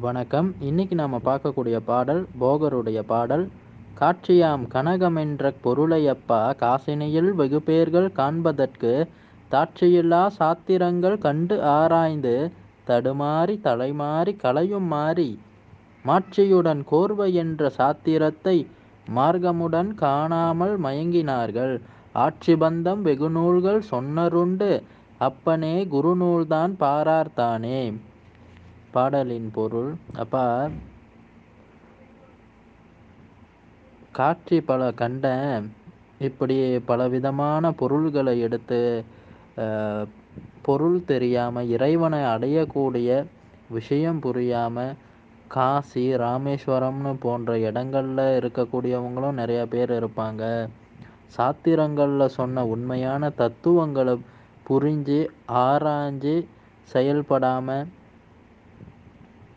வணக்கம். இன்னைக்கு நாம பார்க்கக்கூடிய பாடல் போகருடைய பாடல் காட்சியாம் கனகமென்ற பொருளையப்பா காசினியில் வெகுபேர்கள் காண்பதற்கு தாட்சியில்லா சாத்திரங்கள் கண்டு ஆராய்ந்து தடுமாறி தலைமாறி கலையும் மாறி மாட்சியுடன் கோர்வை என்ற சாத்திரத்தை மார்க்கமுடன் காணாமல் மயங்கினார்கள். ஆட்சி பந்தம் வெகுநூல்கள் சொன்னருண்டு அப்பனே குருநூல்தான் பாரார்த்தானே. பாடலின் பொருள் அப்பா காட்சி பல கண்டேன் இப்படி பலவிதமான பொருள்களை எடுத்து பொருள் தெரியாமல் இறைவனை அடையக்கூடிய விஷயம் புரியாமல் காசி ராமேஸ்வரம்னு போன்ற இடங்களில் இருக்கக்கூடியவங்களும் நிறைய பேர் இருப்பாங்க. சாத்திரங்களில் சொன்ன உண்மையான தத்துவங்களை புரிஞ்சு ஆராய்ஞ்சு செயல்படாமல்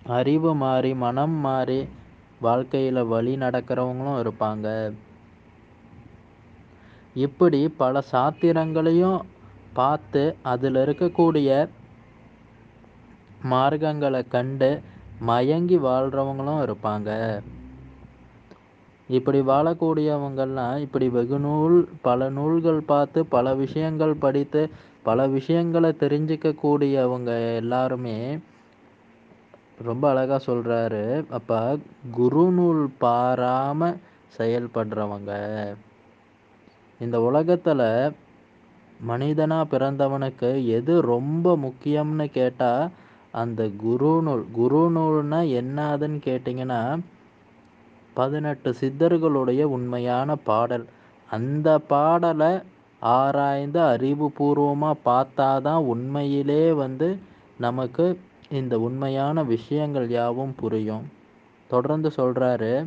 அறிவு மாறி மனம் மாறி வாழ்க்கையில் வழி நடக்கிறவங்களும் இருப்பாங்க. இப்படி பல சாத்திரங்களையும் பார்த்து அதில் இருக்கக்கூடிய மார்க்கங்களை கண்டு மயங்கி வாழ்கிறவங்களும் இருப்பாங்க. இப்படி வாழக்கூடியவங்கள்லாம் இப்படி வெகு நூல் பல நூல்கள் பார்த்து பல விஷயங்கள் படித்து பல விஷயங்களை தெரிஞ்சிக்கக்கூடியவங்க எல்லாருமே ரொம்ப அழகாக சொல்கிறாரு அப்போ குருநூல் பாராமல் செயல்படுறவங்க இந்த உலகத்தில் மனிதனாக பிறந்தவனுக்கு எது ரொம்ப முக்கியம்னு கேட்டால் அந்த குருநூல் குருநூல்னா என்னதுன்னு கேட்டிங்கன்னா பதினெட்டு சித்தர்களுடைய உண்மையான பாடல். அந்த பாடலை ஆராய்ந்து அறிவுபூர்வமாக பார்த்தாதான் உண்மையிலே வந்து நமக்கு இந்த உண்மையான விஷயங்கள் யாவும் புரியும். தொடர்ந்து சொல்றாரு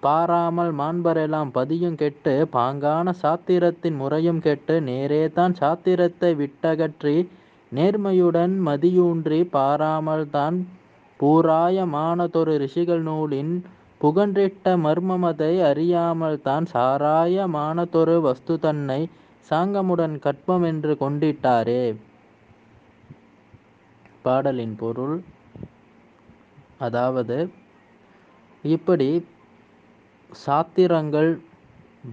பாராமல் மாண்பரெல்லாம் பதியும் கெட்டு பாங்கான சாத்திரத்தின் முறையும் கெட்டு நேரே தான் சாத்திரத்தை விட்டகற்றி நேர்மையுடன் மதியூன்றி பாராமல் தான் பூராயமானதொரு ரிஷிகள் நூலின் புகன்றிட்ட மர்மமதை அறியாமல் தான் சாராயமானதொரு வஸ்து தன்னை சாங்கமுடன் கற்பம் என்று கொண்டிட்டாரே. பாடலின் பொருள். அதாவது இப்படி சாத்திரங்கள்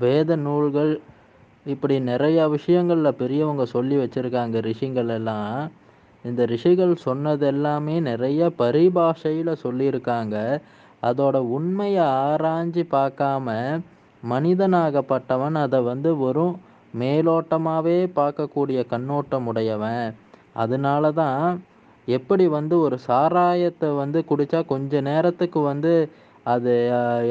வேத நூல்கள் இப்படி நிறைய விஷயங்களில் பெரியவங்க சொல்லி வச்சுருக்காங்க ரிஷிகள் எல்லாம். இந்த ரிஷிகள் சொன்னது எல்லாமே நிறைய பரிபாஷையில் சொல்லியிருக்காங்க. அதோட உண்மையை ஆராய்ஞ்சு பார்க்காம மனிதனாகப்பட்டவன் அதை வந்து வெறும் மேலோட்டமாகவே பார்க்கக்கூடிய கண்ணோட்டம் உடையவன். அதனால தான் எப்படி வந்து ஒரு சாராயத்தை வந்து குடித்தா கொஞ்ச நேரத்துக்கு வந்து அது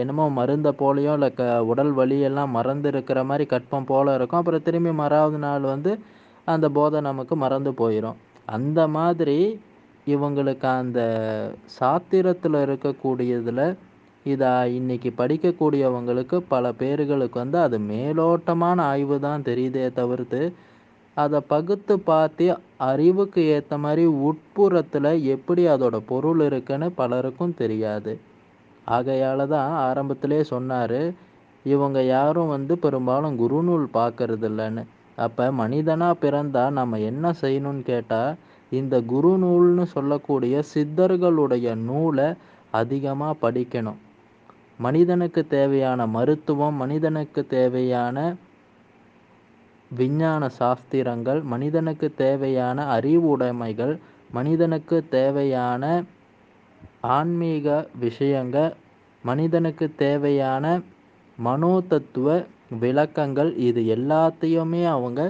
என்னமோ மருந்தை போலையோ இல்லை க உடல் வலியெல்லாம் மறந்து இருக்கிற மாதிரி கற்பம் போல இருக்கும். அப்புறம் திரும்பி மறாவது நாள் வந்து அந்த போதை நமக்கு மறந்து போயிடும் அந்த மாதிரி இவங்களுக்கு அந்த சாத்திரத்தில் இருக்கக்கூடியதில் இதை இன்னைக்கு படிக்கக்கூடியவங்களுக்கு பல பேர்களுக்கு வந்து அது மேலோட்டமான ஆய்வு தான் தெரியுதே தவிர்த்து அதை பகுத்து பார்த்து அறிவுக்கு ஏற்ற மாதிரி உட்புறத்தில் எப்படி அதோட பொருள் இருக்குன்னு பலருக்கும் தெரியாது. ஆகையால் தான் ஆரம்பத்திலே சொன்னார் இவங்க யாரும் வந்து பெரும்பாலும் குருநூல் பார்க்கறது இல்லைன்னு அப்போ மனிதனாக பிறந்தா நம்ம என்ன செய்யணும்னு கேட்டால் இந்த குருநூல்னு சொல்லக்கூடிய சித்தர்களுடைய நூலை அதிகமாக படிக்கணும். மனிதனுக்கு தேவையான மருத்துவம் மனிதனுக்கு தேவையான விஞ்ஞான சாஸ்திரங்கள் மனிதனுக்கு தேவையான அறிவுடைமைகள் மனிதனுக்கு தேவையான ஆன்மீக விஷயங்கள் மனிதனுக்கு தேவையான மனோதத்துவ விளக்கங்கள் இது எல்லாத்தையுமே அவங்க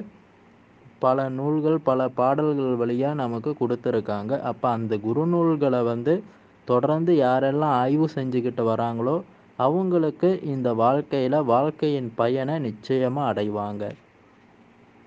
பல நூல்கள் பல பாடல்கள் வழியாக நமக்கு கொடுத்துருக்காங்க. அப்போ அந்த குருநூல்களை வந்து தொடர்ந்து யாரெல்லாம் ஆய்வு செஞ்சுக்கிட்டு வராங்களோ அவங்களுக்கு இந்த வாழ்க்கையில் வாழ்க்கையின் பயனை நிச்சயமாக அடைவாங்க.